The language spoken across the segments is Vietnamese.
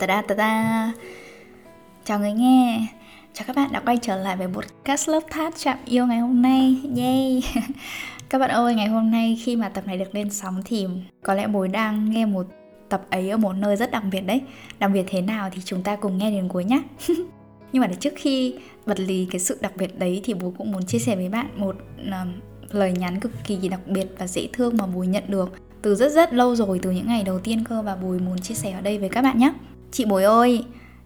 Ta da ta da. Chào người nghe. Chào các bạn đã quay trở lại với podcast lớp thát chạm yêu ngày hôm nay. Yay. các bạn ơi, ngày hôm nay khi mà tập này được lên sóng thì có lẽ bối đang nghe một tập ấy ở một nơi rất đặc biệt đấy. Đặc biệt thế nào thì chúng ta cùng nghe đến cuối nhé. Nhưng mà để trước khi bật lì cái sự đặc biệt đấy thì bố cũng muốn chia sẻ với bạn một uh, lời nhắn cực kỳ đặc biệt và dễ thương mà bùi nhận được từ rất rất lâu rồi từ những ngày đầu tiên cơ và bùi muốn chia sẻ ở đây với các bạn nhé chị Bối ơi,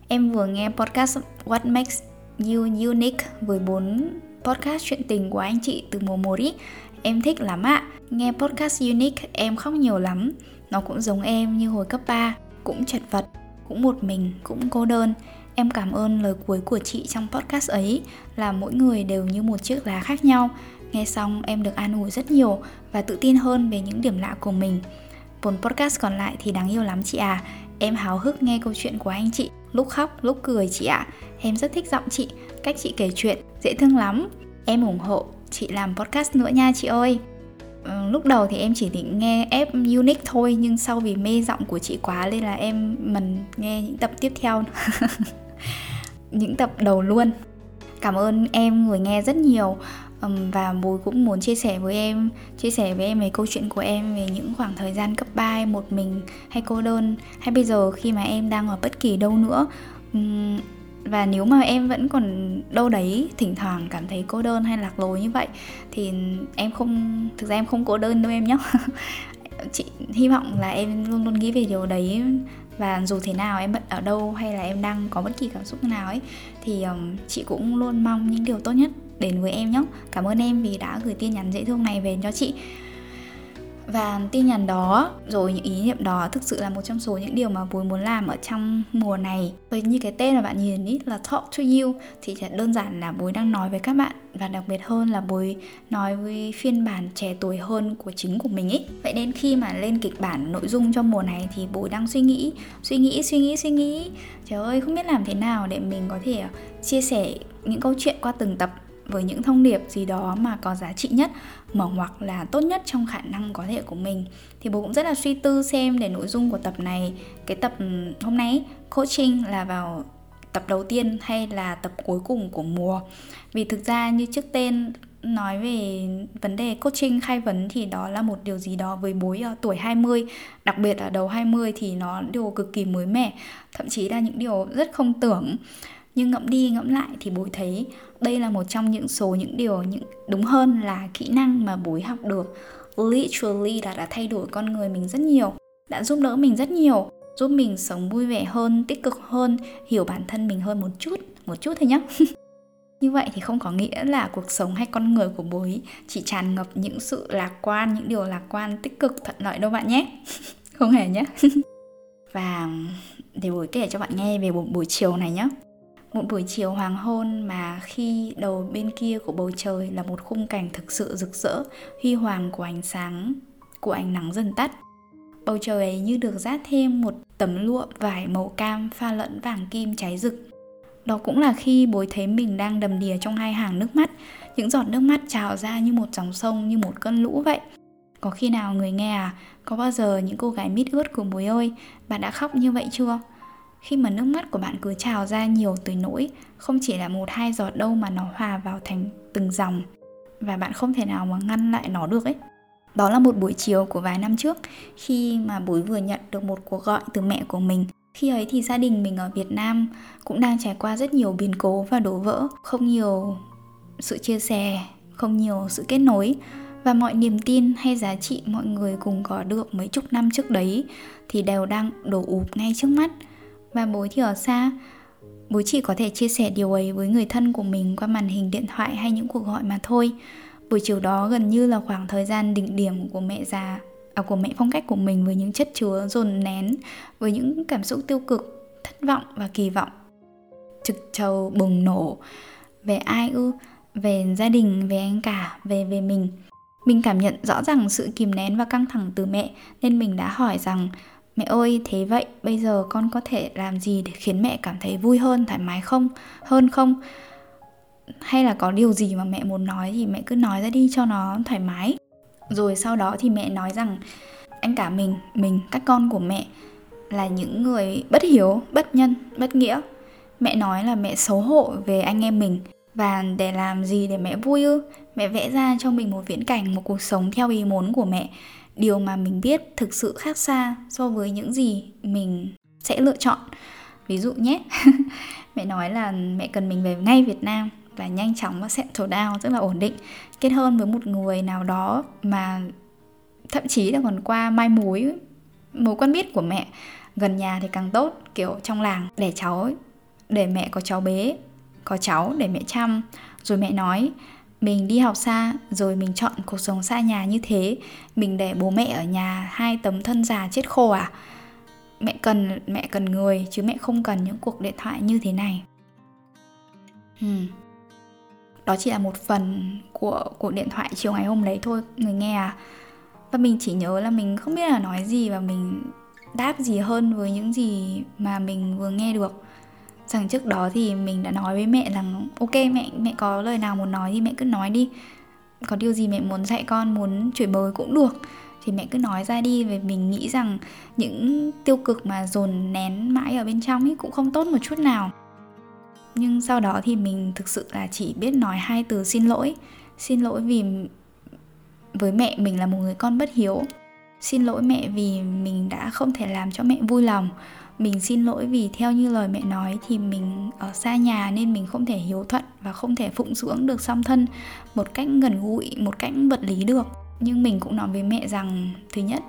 em vừa nghe podcast What Makes You Unique với bốn podcast chuyện tình của anh chị từ mùa một ý em thích lắm ạ nghe podcast Unique, em khóc nhiều lắm nó cũng giống em như hồi cấp 3 cũng chật vật, cũng một mình, cũng cô đơn Em cảm ơn lời cuối của chị trong podcast ấy, là mỗi người đều như một chiếc lá khác nhau. Nghe xong, em được an ủi rất nhiều và tự tin hơn về những điểm lạ của mình. Bốn podcast còn lại thì đáng yêu lắm chị à. Em háo hức nghe câu chuyện của anh chị, lúc khóc, lúc cười chị ạ. À. Em rất thích giọng chị, cách chị kể chuyện, dễ thương lắm. Em ủng hộ chị làm podcast nữa nha chị ơi. Ừ, lúc đầu thì em chỉ định nghe ép unique thôi nhưng sau vì mê giọng của chị quá nên là em mình nghe những tập tiếp theo những tập đầu luôn cảm ơn em người nghe rất nhiều và bùi cũng muốn chia sẻ với em chia sẻ với em về câu chuyện của em về những khoảng thời gian cấp 3 em một mình hay cô đơn. Hay bây giờ khi mà em đang ở bất kỳ đâu nữa và nếu mà em vẫn còn đâu đấy thỉnh thoảng cảm thấy cô đơn hay lạc lối như vậy thì em không thực ra em không cô đơn đâu em nhé chị hy vọng là em luôn luôn nghĩ về điều đấy. Và dù thế nào em bận ở đâu hay là em đang có bất kỳ cảm xúc nào ấy thì um, chị cũng luôn mong những điều tốt nhất đến với em nhé cảm ơn em vì đã gửi tin nhắn dễ thương này về cho chị. Và tin nhắn đó, rồi những ý niệm đó thực sự là một trong số những điều mà bùi muốn làm ở trong mùa này. Với như cái tên mà bạn nhìn ý, là talk to you, thì đơn giản là bùi đang nói với các bạn. Và đặc biệt hơn là bùi nói với phiên bản trẻ tuổi hơn của chính của mình ấy vậy nên khi mà lên kịch bản nội dung cho mùa này thì bùi đang suy nghĩ suy nghĩ suy nghĩ suy nghĩ. Trời ơi, không biết làm thế nào để mình có thể chia sẻ những câu chuyện qua từng tập với những thông điệp gì đó mà có giá trị nhất, mở hoặc là tốt nhất trong khả năng có thể của mình. Thì bố cũng rất là suy tư xem để nội dung của tập này, cái tập ừ, hôm nay coaching là vào tập đầu tiên hay là tập cuối cùng của mùa? Vì thực ra như trước tên nói về vấn đề coaching, khai vấn thì đó là một điều gì đó với bối ở tuổi 20 đặc biệt ở đầu 20 thì nó điều cực kỳ mới mẻ, thậm chí là những điều rất không tưởng nhưng ngẫm đi ngẫm lại thì bối thấy đây là một trong những số những điều những đúng hơn là kỹ năng mà bối học được. Literally là đã thay đổi con người mình rất nhiều đã giúp đỡ mình rất nhiều giúp mình sống vui vẻ hơn tích cực hơn hiểu bản thân mình hơn một chút một chút thôi nhé như vậy thì không có nghĩa là cuộc sống hay con người của bối chỉ tràn ngập những sự lạc quan những điều lạc quan tích cực thuận lợi đâu bạn nhé. Không hề nhé và để bối kể cho bạn nghe về buổi, buổi chiều này nhé một buổi chiều hoàng hôn mà khi đầu bên kia của bầu trời là một khung cảnh thực sự rực rỡ, huy hoàng của ánh sáng, của ánh nắng dần tắt. Bầu trời ấy như được dát thêm một tấm lụa vải màu cam pha lẫn vàng kim cháy rực. Đó cũng là khi bối thấy mình đang đầm đìa trong hai hàng nước mắt, những giọt nước mắt trào ra như một dòng sông, như một cơn lũ vậy. Có khi nào người nghe à, có bao giờ những cô gái mít ướt của bối ơi, bạn đã khóc như vậy chưa? Khi mà nước mắt của bạn cứ trào ra nhiều tới nỗi không chỉ là một hai giọt đâu mà nó hòa vào thành từng dòng và bạn không thể nào mà ngăn lại nó được ấy. Đó là một buổi chiều của vài năm trước khi mà bối vừa nhận được một cuộc gọi từ mẹ của mình. Khi ấy thì gia đình mình ở Việt Nam cũng đang trải qua rất nhiều biến cố và đổ vỡ, không nhiều sự chia sẻ, không nhiều sự kết nối và mọi niềm tin hay giá trị mọi người cùng có được mấy chục năm trước đấy thì đều đang đổ ụp ngay trước mắt và bố thì ở xa. Bố chỉ có thể chia sẻ điều ấy với người thân của mình qua màn hình điện thoại hay những cuộc gọi mà thôi. Buổi chiều đó gần như là khoảng thời gian đỉnh điểm của mẹ già à, của mẹ phong cách của mình với những chất chứa dồn nén với những cảm xúc tiêu cực thất vọng và kỳ vọng. Trực trầu bùng nổ. Về ai ư? Về gia đình về anh cả về về mình. Mình cảm nhận rõ ràng sự kìm nén và căng thẳng từ mẹ nên mình đã hỏi rằng mẹ ơi, thế vậy, bây giờ con có thể làm gì để khiến mẹ cảm thấy vui hơn, thoải mái không? Hơn không? Hay là có điều gì mà mẹ muốn nói thì mẹ cứ nói ra đi cho nó thoải mái. Rồi sau đó thì mẹ nói rằng, anh cả mình mình, các con của mẹ là những người bất hiếu, bất nhân, bất nghĩa. Mẹ nói là mẹ xấu hổ về anh em mình. Và để làm gì để mẹ vui ư? Mẹ vẽ ra cho mình một viễn cảnh, một cuộc sống theo ý muốn của mẹ điều mà mình biết thực sự khác xa so với những gì mình sẽ lựa chọn. Ví dụ nhé mẹ nói là mẹ cần mình về ngay việt nam và nhanh chóng và settle down rất là ổn định. Kết hôn với một người nào đó mà thậm chí là còn qua mai mối mối quen biết của mẹ gần nhà thì càng tốt kiểu trong làng để cháu ấy, để mẹ có cháu bế có cháu để mẹ chăm. Rồi mẹ nói mình đi học xa, rồi mình chọn cuộc sống xa nhà như thế. Mình để bố mẹ ở nhà hai tấm thân già chết khô à? Mẹ cần mẹ cần người, chứ mẹ không cần những cuộc điện thoại như thế này. Hmm. đó chỉ là một phần của cuộc điện thoại chiều ngày hôm đấy thôi, người nghe à? Và mình chỉ nhớ là mình không biết là nói gì và mình đáp gì hơn với những gì mà mình vừa nghe được rằng trước đó thì mình đã nói với mẹ rằng, ok mẹ mẹ có lời nào muốn nói thì mẹ cứ nói đi. Có điều gì mẹ muốn dạy con, muốn chửi bới cũng được. Thì mẹ cứ nói ra đi về mình nghĩ rằng những tiêu cực mà dồn nén mãi ở bên trong ấy cũng không tốt một chút nào. Nhưng sau đó thì mình thực sự là chỉ biết nói hai từ xin lỗi. Xin lỗi vì với mẹ mình là một người con bất hiếu. Xin lỗi mẹ vì mình đã không thể làm cho mẹ vui lòng mình xin lỗi vì theo như lời mẹ nói thì mình ở xa nhà nên mình không thể hiếu thuận và không thể phụng dưỡng được song thân một cách gần gũi, một cách vật lý được. Nhưng mình cũng nói với mẹ rằng, thứ nhất,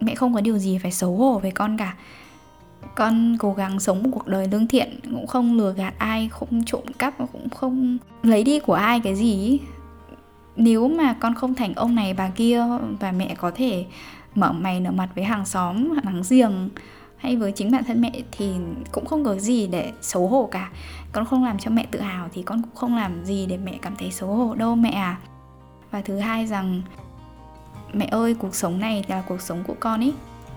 mẹ không có điều gì phải xấu hổ với con cả. Con cố gắng sống một cuộc đời lương thiện, cũng không lừa gạt ai, không trộm cắp, cũng không lấy đi của ai cái gì nếu mà con không thành ông này bà kia và mẹ có thể mở mày nở mặt với hàng xóm, hàng giềng hay với chính bản thân mẹ thì cũng không có gì để xấu hổ cả. Con không làm cho mẹ tự hào thì con cũng không làm gì để mẹ cảm thấy xấu hổ đâu mẹ à. Và thứ hai rằng, mẹ ơi, cuộc sống này là cuộc sống của con ấy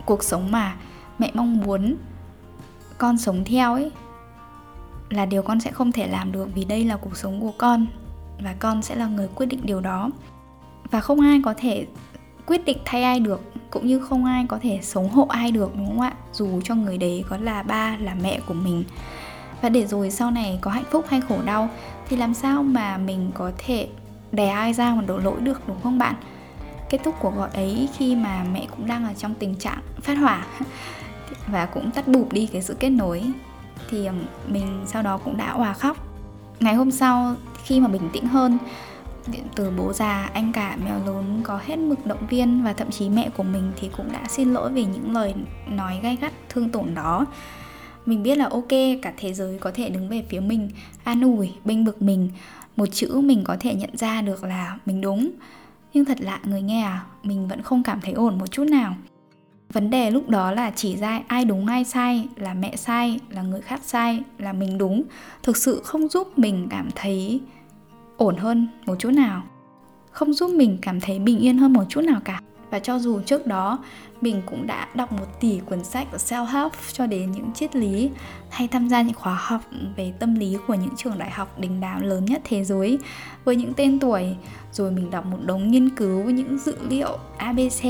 cuộc sống mà mẹ mong muốn con sống theo ấy là điều con sẽ không thể làm được vì đây là cuộc sống của con và con sẽ là người quyết định điều đó. Và không ai có thể quyết định thay ai được, cũng như không ai có thể sống hộ ai được, đúng không ạ? Dù cho người đấy có là ba, là mẹ của mình. Và để rồi sau này có hạnh phúc hay khổ đau, thì làm sao mà mình có thể đè ai ra mà đổ lỗi được, đúng không bạn? Kết thúc cuộc gọi ấy khi mà mẹ cũng đang ở trong tình trạng phát hỏa và cũng tắt bụp đi cái sự kết nối, thì mình sau đó cũng đã hòa khóc. Ngày hôm sau, khi mà bình tĩnh hơn từ bố già, anh cả mèo lớn có hết mực động viên và thậm chí mẹ của mình thì cũng đã xin lỗi vì những lời nói gai gắt, thương tổn đó. Mình biết là ok, cả thế giới có thể đứng về phía mình. An ủi, bênh vực mình. Một chữ mình có thể nhận ra được là mình đúng. Nhưng thật lạ, người nghe à mình vẫn không cảm thấy ổn một chút nào. Vấn đề lúc đó là chỉ ra ai đúng, ai sai, là mẹ sai, là người khác sai, là mình đúng. Thực sự không giúp mình cảm thấy ổn hơn một chút nào không giúp mình cảm thấy bình yên hơn một chút nào cả. Và cho dù trước đó, mình cũng đã đọc một tỷ cuốn sách self help cho đến những triết lý, hay tham gia những khóa học về tâm lý của những trường đại học đình đám lớn nhất thế giới với những tên tuổi. Rồi mình đọc một đống nghiên cứu với những dữ liệu abc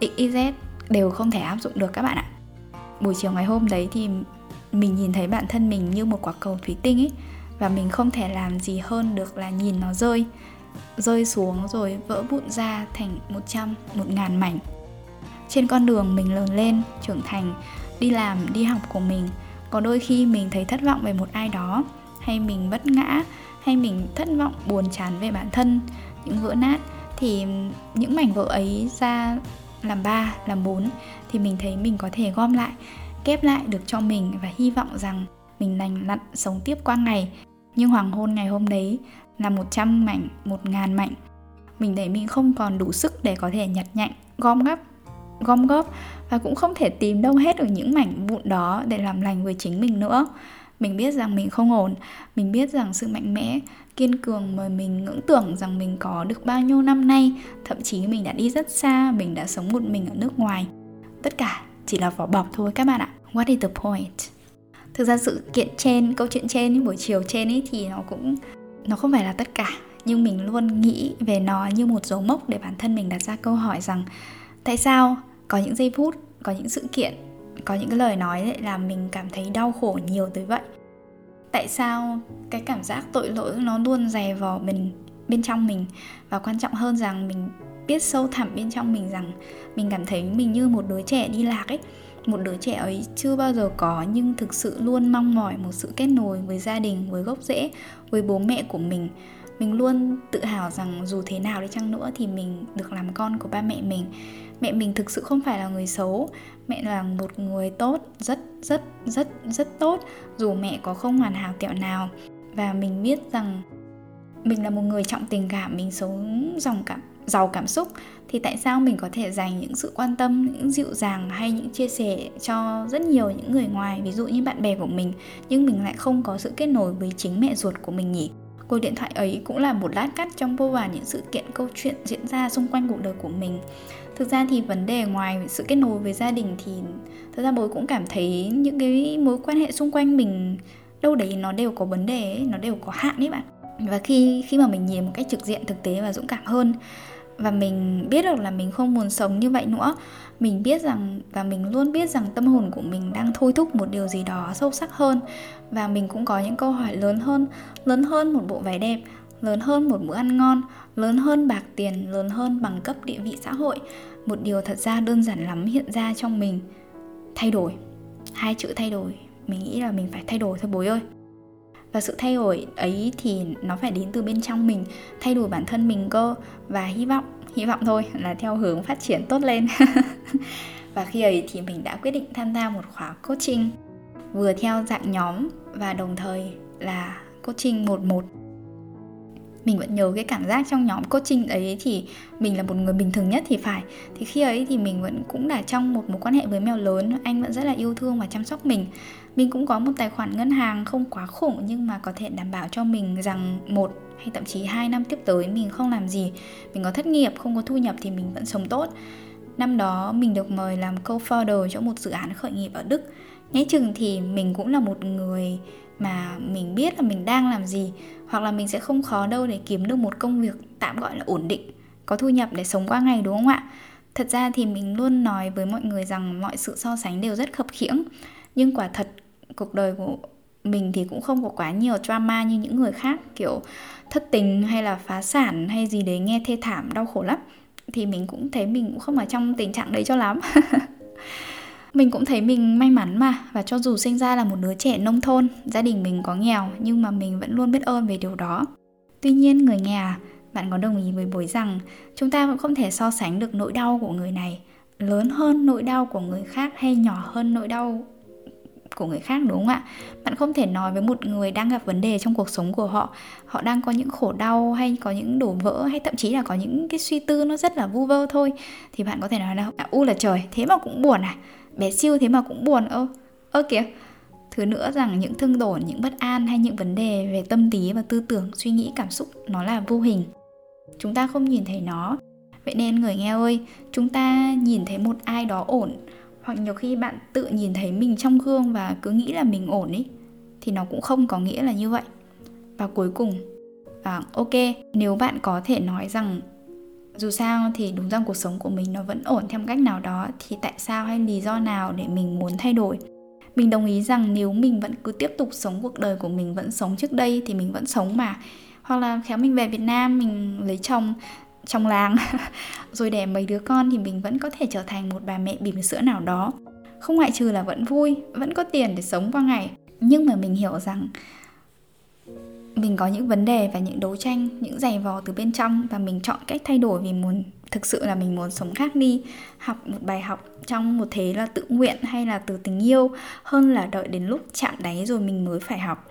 xyz đều không thể áp dụng được các bạn ạ. Buổi chiều ngày hôm đấy thì mình nhìn thấy bản thân mình như một quả cầu thủy tinh ấy, và mình không thể làm gì hơn được là nhìn nó rơi rơi xuống rồi vỡ vụn ra thành 100, 1000 mảnh. Trên con đường mình lớn lên, trưởng thành, đi làm, đi học của mình, có đôi khi mình thấy thất vọng về một ai đó, hay mình bất ngã, hay mình thất vọng buồn chán về bản thân, những vỡ nát thì những mảnh vỡ ấy ra làm ba, làm bốn thì mình thấy mình có thể gom lại, kép lại được cho mình và hy vọng rằng mình lành lặn sống tiếp qua ngày nhưng hoàng hôn ngày hôm đấy là 100 mảnh, 1 ngàn mảnh. Mình thấy mình không còn đủ sức để có thể nhặt nhạnh gom góp gom góp và cũng không thể tìm đâu hết ở những mảnh vụn đó để làm lành với chính mình nữa. Mình biết rằng mình không ổn mình biết rằng sự mạnh mẽ kiên cường mà mình ngưỡng tưởng rằng mình có được bao nhiêu năm nay thậm chí mình đã đi rất xa mình đã sống một mình ở nước ngoài. Tất cả chỉ là vỏ bọc thôi các bạn ạ. What is the point? Thực ra sự kiện trên câu chuyện trên buổi chiều trên ấy thì nó cũng nó không phải là tất cả, nhưng mình luôn nghĩ về nó như một dấu mốc để bản thân mình đặt ra câu hỏi rằng, tại sao có những giây phút, có những sự kiện, có những cái lời nói lại làm mình cảm thấy đau khổ nhiều tới vậy? Tại sao cái cảm giác tội lỗi nó luôn dày vò mình, bên trong mình? Và quan trọng hơn rằng mình biết sâu thẳm bên trong mình rằng mình cảm thấy mình như một đứa trẻ đi lạc ấy một đứa trẻ ấy chưa bao giờ có, nhưng thực sự luôn mong mỏi một sự kết nối với gia đình, với gốc rễ, với bố mẹ của mình. Mình luôn tự hào rằng dù thế nào đi chăng nữa thì mình được làm con của ba mẹ mình. Mẹ mình thực sự không phải là người xấu. Mẹ là một người tốt, rất rất rất rất tốt, dù mẹ có không hoàn hảo tẹo nào. Và mình biết rằng mình là một người trọng tình cảm, mình sống dòng cảm giàu cảm xúc thì tại sao mình có thể dành những sự quan tâm những dịu dàng hay những chia sẻ cho rất nhiều những người ngoài ví dụ như bạn bè của mình nhưng mình lại không có sự kết nối với chính mẹ ruột của mình nhỉ? Cuộc điện thoại ấy cũng là một lát cắt trong vô vàn những sự kiện câu chuyện diễn ra xung quanh cuộc đời của mình. Thực ra thì vấn đề ngoài sự kết nối với gia đình thì thực ra bố cũng cảm thấy những cái mối quan hệ xung quanh mình đâu đấy nó đều có vấn đề ấy, nó đều có hạn ấy bạn. Và khi khi mà mình nhìn một cách trực diện thực tế và dũng cảm hơn và mình biết được là mình không muốn sống như vậy nữa. Mình biết rằng, và mình luôn biết rằng tâm hồn của mình đang thôi thúc một điều gì đó sâu sắc hơn. Và mình cũng có những câu hỏi lớn hơn lớn hơn một bộ váy đẹp, lớn hơn một bữa ăn ngon, lớn hơn bạc tiền, lớn hơn bằng cấp địa vị xã hội. Một điều thật ra đơn giản lắm hiện ra trong mình. Thay đổi. Hai chữ thay đổi, mình nghĩ là mình phải thay đổi thôi, bố ơi và sự thay đổi ấy thì nó phải đến từ bên trong mình, thay đổi bản thân mình cơ. Và hy vọng hy vọng thôi là theo hướng phát triển tốt lên. Và khi ấy thì mình đã quyết định tham gia một khóa coaching, vừa theo dạng nhóm và đồng thời là coaching một một mình vẫn nhớ cái cảm giác trong nhóm coaching ấy thì mình là một người bình thường nhất thì phải. Thì khi ấy thì mình vẫn cũng đã trong một mối quan hệ với mèo lớn, anh vẫn rất là yêu thương và chăm sóc mình. Mình cũng có một tài khoản ngân hàng không quá khủng nhưng mà có thể đảm bảo cho mình rằng một hay thậm chí hai năm tiếp tới mình không làm gì, mình có thất nghiệp, không có thu nhập thì mình vẫn sống tốt. Năm đó mình được mời làm co-founder cho một dự án khởi nghiệp ở Đức. Nhé chừng thì mình cũng là một người mà mình biết là mình đang làm gì, hoặc là mình sẽ không khó đâu để kiếm được một công việc tạm gọi là ổn định, có thu nhập để sống qua ngày, đúng không ạ? Thật ra thì mình luôn nói với mọi người rằng mọi sự so sánh đều rất khập khiễng, nhưng quả thật cuộc đời của mình thì cũng không có quá nhiều drama như những người khác, kiểu thất tình hay là phá sản hay gì đấy, nghe thê thảm, đau khổ lắm. Thì mình cũng thấy mình cũng không ở trong tình trạng đấy cho lắm. mình cũng thấy mình may mắn mà. Và cho dù sinh ra là một đứa trẻ nông thôn, gia đình mình có nghèo, nhưng mà mình vẫn luôn biết ơn về điều đó. Tuy nhiên, người nhà, bạn có đồng ý với bối rằng chúng ta vẫn không thể so sánh được nỗi đau của người này lớn hơn nỗi đau của người khác hay nhỏ hơn nỗi đau của người khác, đúng không ạ? Bạn không thể nói với một người đang gặp vấn đề trong cuộc sống của họ họ đang có những khổ đau hay có những đổ vỡ hay thậm chí là có những cái suy tư nó rất là vu vơ thôi, thì bạn có thể nói là u là trời, thế mà cũng buồn à? Bé siêu thế mà cũng buồn ơ. Ơ kìa thứ nữa rằng những thương tổn những bất an hay những vấn đề về tâm lý và tư tưởng suy nghĩ cảm xúc nó là vô hình. Chúng ta không nhìn thấy nó. Vậy nên người nghe ơi chúng ta nhìn thấy một ai đó ổn hoặc nhiều khi bạn tự nhìn thấy mình trong gương và cứ nghĩ là mình ổn ý thì nó cũng không có nghĩa là như vậy. Và cuối cùng à, ok nếu bạn có thể nói rằng dù sao thì đúng rằng cuộc sống của mình nó vẫn ổn theo cách nào đó, thì tại sao hay lý do nào để mình muốn thay đổi? Mình đồng ý rằng nếu mình vẫn cứ tiếp tục sống cuộc đời của mình, vẫn sống trước đây thì mình vẫn sống mà. Hoặc là khéo mình về Việt Nam, mình lấy chồng trong làng, rồi đẻ mấy đứa con thì mình vẫn có thể trở thành một bà mẹ bỉm sữa nào đó. Không ngoại trừ là vẫn vui, vẫn có tiền để sống qua ngày. Nhưng mà mình hiểu rằng mình có những vấn đề và những đấu tranh, những giày vò từ bên trong và mình chọn cách thay đổi vì muốn, thực sự là mình muốn sống khác đi, học một bài học trong một thế là tự nguyện hay là từ tình yêu, hơn là đợi đến lúc chạm đáy rồi mình mới phải học.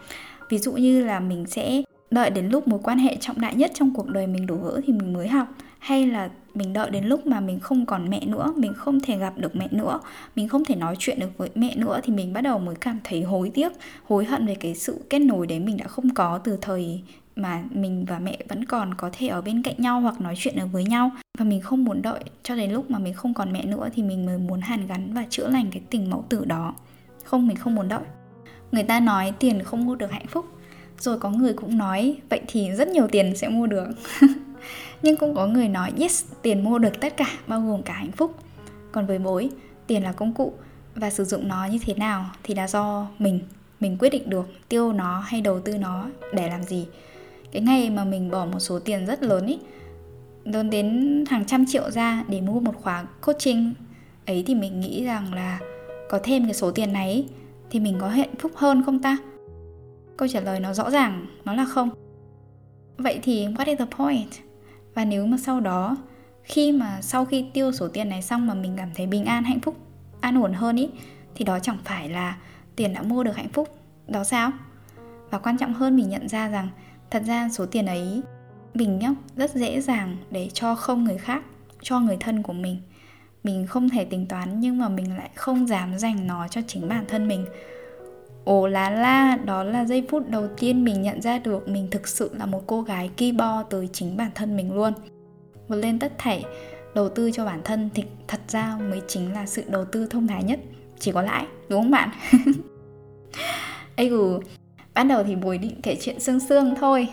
Ví dụ như là mình sẽ đợi đến lúc mối quan hệ trọng đại nhất trong cuộc đời mình đổ vỡ thì mình mới học, hay là mình đợi đến lúc mà mình không còn mẹ nữa, mình không thể gặp được mẹ nữa, mình không thể nói chuyện được với mẹ nữa thì mình bắt đầu mới cảm thấy hối tiếc, hối hận về cái sự kết nối đấy mình đã không có từ thời mà mình và mẹ vẫn còn có thể ở bên cạnh nhau hoặc nói chuyện được với nhau. Và mình không muốn đợi cho đến lúc mà mình không còn mẹ nữa thì mình mới muốn hàn gắn và chữa lành cái tình mẫu tử đó. Không, mình không muốn đợi. Người ta nói tiền không mua được hạnh phúc. Rồi có người cũng nói, vậy thì rất nhiều tiền sẽ mua được. nhưng cũng có người nói, yes, tiền mua được tất cả, bao gồm cả hạnh phúc. Còn với bối, tiền là công cụ, và sử dụng nó như thế nào thì là do mình mình quyết định được tiêu nó hay đầu tư nó để làm gì. Cái ngày mà mình bỏ một số tiền rất lớn ý lớn đến hàng trăm triệu ra để mua một khóa coaching, ấy thì mình nghĩ rằng là có thêm cái số tiền này thì mình có hạnh phúc hơn không ta? Câu trả lời nó rõ ràng, nó là không. Vậy thì what is the point? Và nếu mà sau đó, khi mà sau khi tiêu số tiền này xong mà mình cảm thấy bình an, hạnh phúc, an ổn hơn ý, thì đó chẳng phải là tiền đã mua được hạnh phúc. Đó sao? Và quan trọng hơn mình nhận ra rằng, thật ra số tiền ấy mình nhá, rất dễ dàng để cho không người khác, cho người thân của mình. Mình không thể tính toán nhưng mà mình lại không dám dành nó cho chính bản thân mình ồ lá la, đó là giây phút đầu tiên mình nhận ra được mình thực sự là một cô gái ki bo tới chính bản thân mình luôn. Vượt lên tất thảy, đầu tư cho bản thân thì thật ra mới chính là sự đầu tư thông thái nhất. Chỉ có lãi, đúng không bạn? Ây ừ ban đầu thì bùi định kể chuyện xương xương thôi.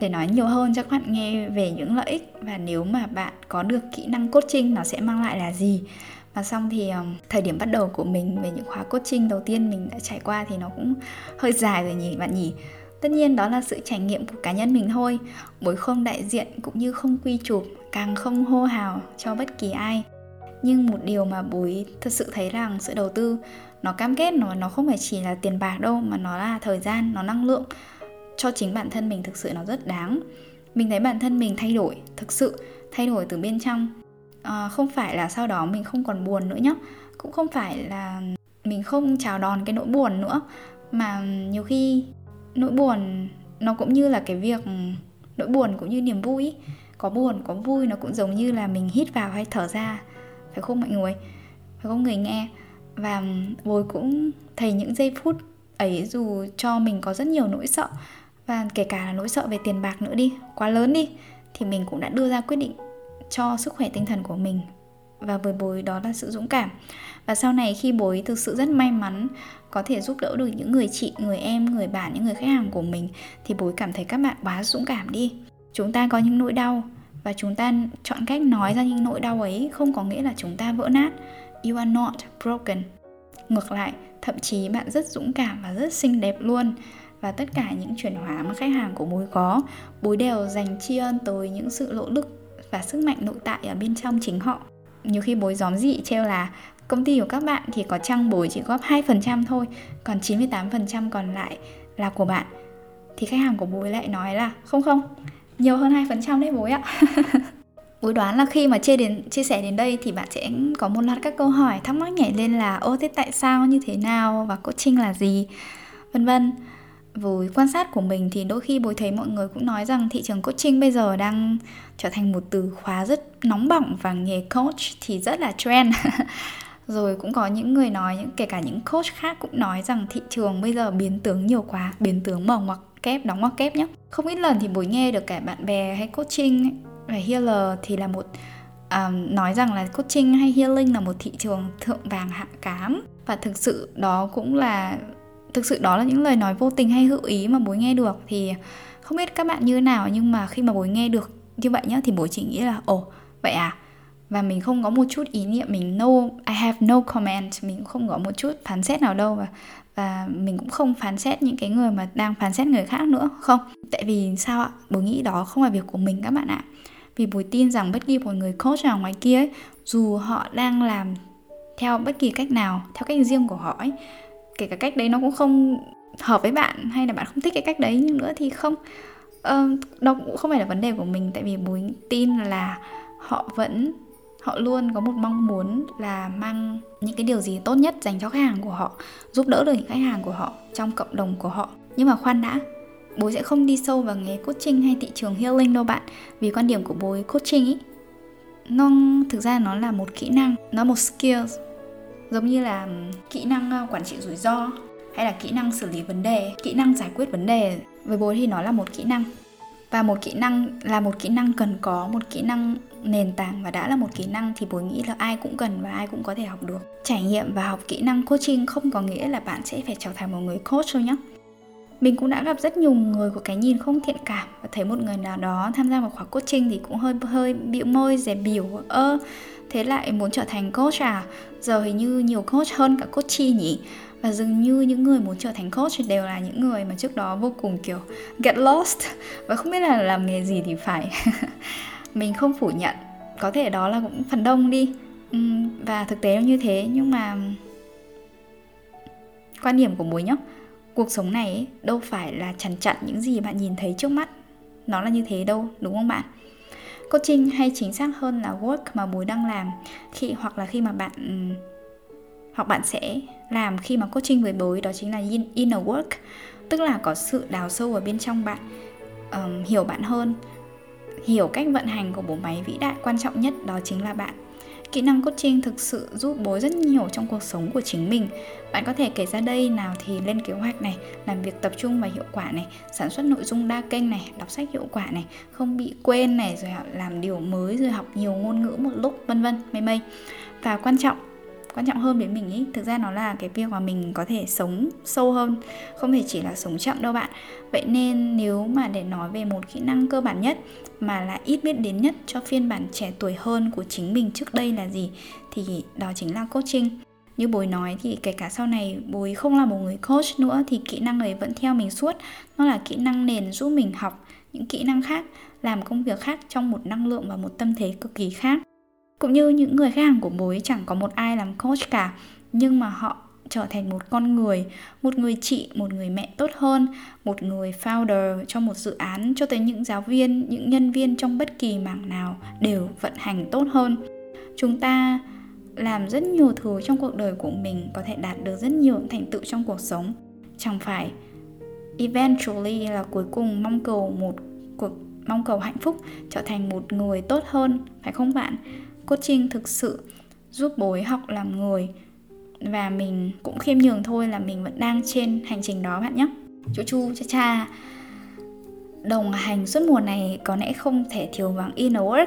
Để nói nhiều hơn cho các bạn nghe về những lợi ích và nếu mà bạn có được kỹ năng coaching nó sẽ mang lại là gì và xong thì um, thời điểm bắt đầu của mình về những khóa coaching đầu tiên mình đã trải qua thì nó cũng hơi dài rồi nhỉ bạn nhỉ? Tất nhiên đó là sự trải nghiệm của cá nhân mình thôi bối không đại diện cũng như không quy chụp càng không hô hào cho bất kỳ ai. Nhưng một điều mà bối thật sự thấy rằng sự đầu tư nó cam kết nó nó không phải chỉ là tiền bạc đâu mà nó là thời gian nó năng lượng cho chính bản thân mình thực sự nó rất đáng. Mình thấy bản thân mình thay đổi thực sự thay đổi từ bên trong à, không phải là sau đó mình không còn buồn nữa nhá. Cũng không phải là mình không chào đón cái nỗi buồn nữa mà nhiều khi nỗi buồn nó cũng như là cái việc nỗi buồn cũng như niềm vui có buồn có vui nó cũng giống như là mình hít vào hay thở ra phải không mọi người? Phải không người nghe? Và bồi cũng thấy những giây phút ấy dù cho mình có rất nhiều nỗi sợ và kể cả là nỗi sợ về tiền bạc nữa đi quá lớn đi thì mình cũng đã đưa ra quyết định cho sức khỏe tinh thần của mình. Và với bối đó là sự dũng cảm. Và sau này khi bối thực sự rất may mắn, có thể giúp đỡ được những người chị, người em, người bạn, những người khách hàng của mình, thì bối cảm thấy các bạn quá dũng cảm đi. Chúng ta có những nỗi đau và chúng ta chọn cách nói ra những nỗi đau ấy không có nghĩa là chúng ta vỡ nát. You are not broken. Ngược lại, thậm chí bạn rất dũng cảm và rất xinh đẹp luôn. Và tất cả những chuyển hóa mà khách hàng của bối có, bối đều dành tri ân tới những sự nỗ lực và sức mạnh nội tại ở bên trong chính họ. Nhiều khi bối gióm dị treo là, công ty của các bạn thì có chăng bối chỉ góp 2% thôi, còn 98% còn lại là của bạn. Thì khách hàng của bối lại nói là, không không, nhiều hơn 2% đấy bối ạ. Bối đoán là khi mà chia đến, chia sẻ đến đây thì bạn sẽ có một loạt các câu hỏi thắc mắc nhảy lên là, ô, thế tại sao, như thế nào và coaching là gì? Vân vân với quan sát của mình thì đôi khi bồi thấy mọi người cũng nói rằng thị trường coaching bây giờ đang trở thành một từ khóa rất nóng bỏng và nghề coach thì rất là trend. Rồi cũng có những người nói những kể cả những coach khác cũng nói rằng thị trường bây giờ biến tướng nhiều quá biến tướng mở ngoặc kép đóng ngoặc kép nhé không ít lần thì bồi nghe được cả bạn bè hay coaching và healer thì là một um, nói rằng là coaching hay healing là một thị trường thượng vàng hạ cám. Và thực sự đó cũng là thực sự đó là những lời nói vô tình hay hữu ý mà bố nghe được thì không biết các bạn như thế nào nhưng mà khi mà bố nghe được như vậy nhá thì bố chỉ nghĩ là ồ vậy à? Và mình không có một chút ý niệm mình no I have no comment mình cũng không có một chút phán xét nào đâu và và mình cũng không phán xét những cái người mà đang phán xét người khác nữa không. Tại vì sao ạ? Bố nghĩ đó không phải việc của mình các bạn ạ. Vì bố tin rằng bất kỳ một người coach nào ngoài kia ấy, dù họ đang làm theo bất kỳ cách nào theo cách riêng của họ ấy kể cả cách đấy nó cũng không hợp với bạn hay là bạn không thích cái cách đấy nhưng nữa thì không. Ờ, uh, đó cũng không phải là vấn đề của mình tại vì bối tin là họ vẫn họ luôn có một mong muốn là mang những cái điều gì tốt nhất dành cho khách hàng của họ giúp đỡ được những khách hàng của họ trong cộng đồng của họ. Nhưng mà khoan đã bố sẽ không đi sâu vào nghề coaching hay thị trường healing đâu bạn vì quan điểm của bố coaching ý nó thực ra nó là một kỹ năng nó một skill giống như là kỹ năng ờ, quản trị rủi ro hay là kỹ năng xử lý vấn đề, kỹ năng giải quyết vấn đề với bố thì nó là một kỹ năng. Và một kỹ năng, là một kỹ năng cần có, một kỹ năng nền tảng và đã là một kỹ năng thì bố nghĩ là ai cũng cần và ai cũng có thể học được. Trải nghiệm và học kỹ năng coaching không có nghĩa là bạn sẽ phải trở thành một người coach thôi nhé mình cũng đã gặp rất nhiều người có cái nhìn không thiện cảm và thấy một người nào đó tham gia vào khóa coaching thì cũng hơi hơi bĩu môi, dè biểu ơ thế lại muốn trở thành coach à? Giờ hình như nhiều coach hơn cả coach chi nhỉ? Và dường như những người muốn trở thành coach đều là những người mà trước đó vô cùng kiểu get lost. Và không biết là làm nghề gì thì phải. Mình không phủ nhận. Có thể đó là cũng phần đông đi. Và thực tế là như thế nhưng mà quan điểm của bối nhá cuộc sống này ấy, đâu phải là chằn chặn những gì bạn nhìn thấy trước mắt. Nó là như thế đâu đúng không bạn? Coaching hay chính xác hơn là work mà bùi đang làm khi hoặc là khi mà bạn hoặc bạn sẽ làm khi mà coaching với bối đó chính là inner work. Tức là có sự đào sâu ở bên trong bạn um, hiểu bạn hơn hiểu cách vận hành của bộ máy vĩ đại quan trọng nhất đó chính là bạn kỹ năng coaching thực sự giúp bố rất nhiều trong cuộc sống của chính mình. Bạn có thể kể ra đây nào thì lên kế hoạch này, làm việc tập trung và hiệu quả này, sản xuất nội dung đa kênh này, đọc sách hiệu quả này, không bị quên này, rồi làm điều mới, rồi học nhiều ngôn ngữ một lúc, vân vân, mây mây. Và quan trọng quan trọng hơn với mình ý. Thực ra nó là cái việc mà mình có thể sống sâu hơn, không thể chỉ là sống chậm đâu bạn. Vậy nên nếu mà để nói về một kỹ năng cơ bản nhất mà là ít biết đến nhất cho phiên bản trẻ tuổi hơn của chính mình trước đây là gì, thì đó chính là coaching. Như bồi nói thì kể cả sau này bồi không là một người coach nữa thì kỹ năng ấy vẫn theo mình suốt. Nó là kỹ năng nền giúp mình học những kỹ năng khác, làm công việc khác trong một năng lượng và một tâm thế cực kỳ khác cũng như những người khách hàng của bối chẳng có một ai làm coach cả, nhưng mà họ trở thành một con người, một người chị, một người mẹ tốt hơn, một người founder cho một dự án, cho tới những giáo viên, những nhân viên trong bất kỳ mảng nào đều vận hành tốt hơn. Chúng ta làm rất nhiều thứ trong cuộc đời của mình có thể đạt được rất nhiều thành tựu trong cuộc sống. Chẳng phải eventually là cuối cùng mong cầu một cuộc, mong cầu hạnh phúc trở thành một người tốt hơn, phải không bạn? Coaching thực sự giúp bối học làm người và mình cũng khiêm nhường thôi là mình vẫn đang trên hành trình đó bạn nhé. Chú chu, cha cha, đồng hành suốt mùa này có lẽ không thể thiếu vắng inner work.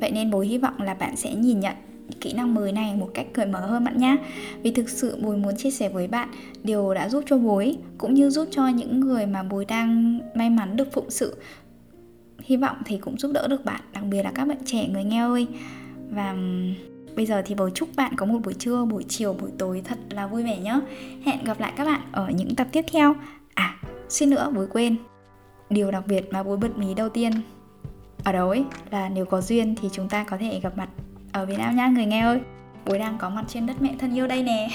Vậy nên bối hy vọng là bạn sẽ nhìn nhận kỹ năng mới này một cách cởi mở hơn bạn nhé. Vì thực sự bối muốn chia sẻ với bạn điều đã giúp cho bối cũng như giúp cho những người mà bối đang may mắn được phụng sự hy vọng thì cũng giúp đỡ được bạn, đặc biệt là các bạn trẻ, người nghe ơi. Và bây giờ thì bố chúc bạn có một buổi trưa, buổi chiều, buổi tối thật là vui vẻ nhé hẹn gặp lại các bạn ở những tập tiếp theo. À xin nữa bối quên. Điều đặc biệt mà bối bật mí đầu tiên ở đâu ấy là nếu có duyên thì chúng ta có thể gặp mặt ở Việt Nam nha người nghe ơi. Bối đang có mặt trên đất mẹ thân yêu đây nè.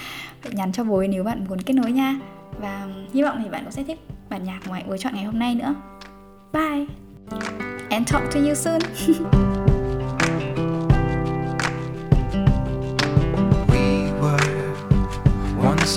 Nhắn cho bối nếu bạn muốn kết nối nha. Và hy vọng thì bạn cũng sẽ thích bản nhạc ngoài bối chọn ngày hôm nay nữa. Bye! And talk to you soon. we were once.